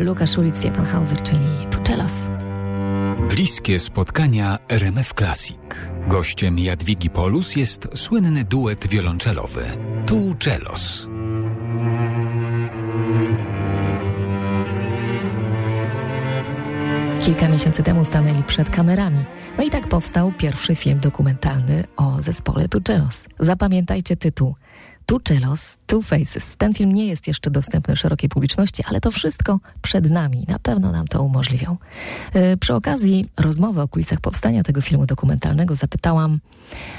Lukasz Ulic, Stefan Hauser, czyli Tuczelos. Bliskie spotkania RMF Classic. Gościem Jadwigi Polus jest słynny duet wiolonczelowy Tuczelos. Kilka miesięcy temu stanęli przed kamerami. No i tak powstał pierwszy film dokumentalny o zespole Tuczelos. Zapamiętajcie tytuł Tuczelos, Two Faces. Ten film nie jest jeszcze dostępny szerokiej publiczności, ale to wszystko przed nami. Na pewno nam to umożliwią. Yy, przy okazji rozmowy o kulisach powstania tego filmu dokumentalnego zapytałam,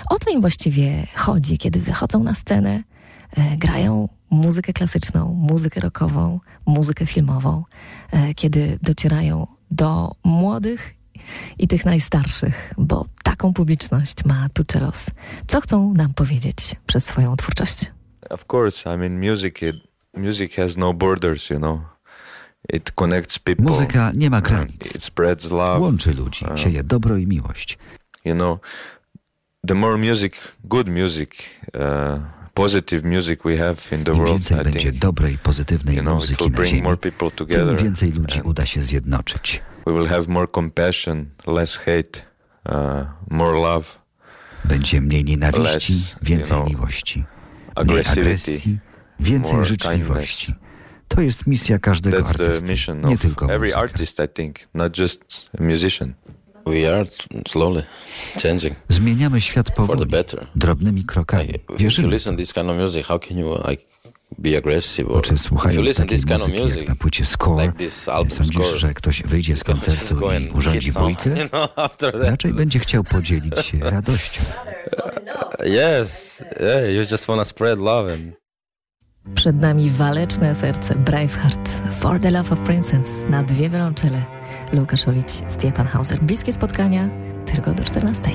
o co im właściwie chodzi, kiedy wychodzą na scenę, yy, grają muzykę klasyczną, muzykę rockową, muzykę filmową, yy, kiedy docierają do młodych i tych najstarszych, bo taką publiczność ma Tuczelos. Co chcą nam powiedzieć przez swoją twórczość? Of course, I mean music it, music has no borders, you know. It connects people. Muzyka nie ma granic. It spreads love. Łączy ludzi, sieje dobro i miłość. You know, the more music, good music, uh, positive music we have in the Im world, więcej I będzie think, dobrej, pozytywnej you know, it muzyki na ziemi, more people tym together. więcej ludzi uda się zjednoczyć. We will have more compassion, less hate, uh, more love, Będzie mniej nienawiści, Less, więcej you know, miłości, mniej agresji, więcej życzliwości. To jest misja każdego artysty, nie tylko every muzyka. artist, I think, not just musician. We are slowly changing Zmieniamy świat for the powoli, better. drobnymi krokami. Like, if you Wierzymy. listen to this kind of music, how can you like be aggressive? Or Bo czy if you słuchając takiej this kind of muzyki jak music, na płycie Score, like this album sądzisz, score, że ktoś wyjdzie z koncertu i urządzi bójkę? Raczej będzie chciał podzielić się radością. Yes, yeah, you just wanna spread love Przed nami waleczne serce Braveheart For the Love of Princess na dwie wiolonczele Lukasz Olić, Stefan Hauser. Bliskie spotkania tylko do 14.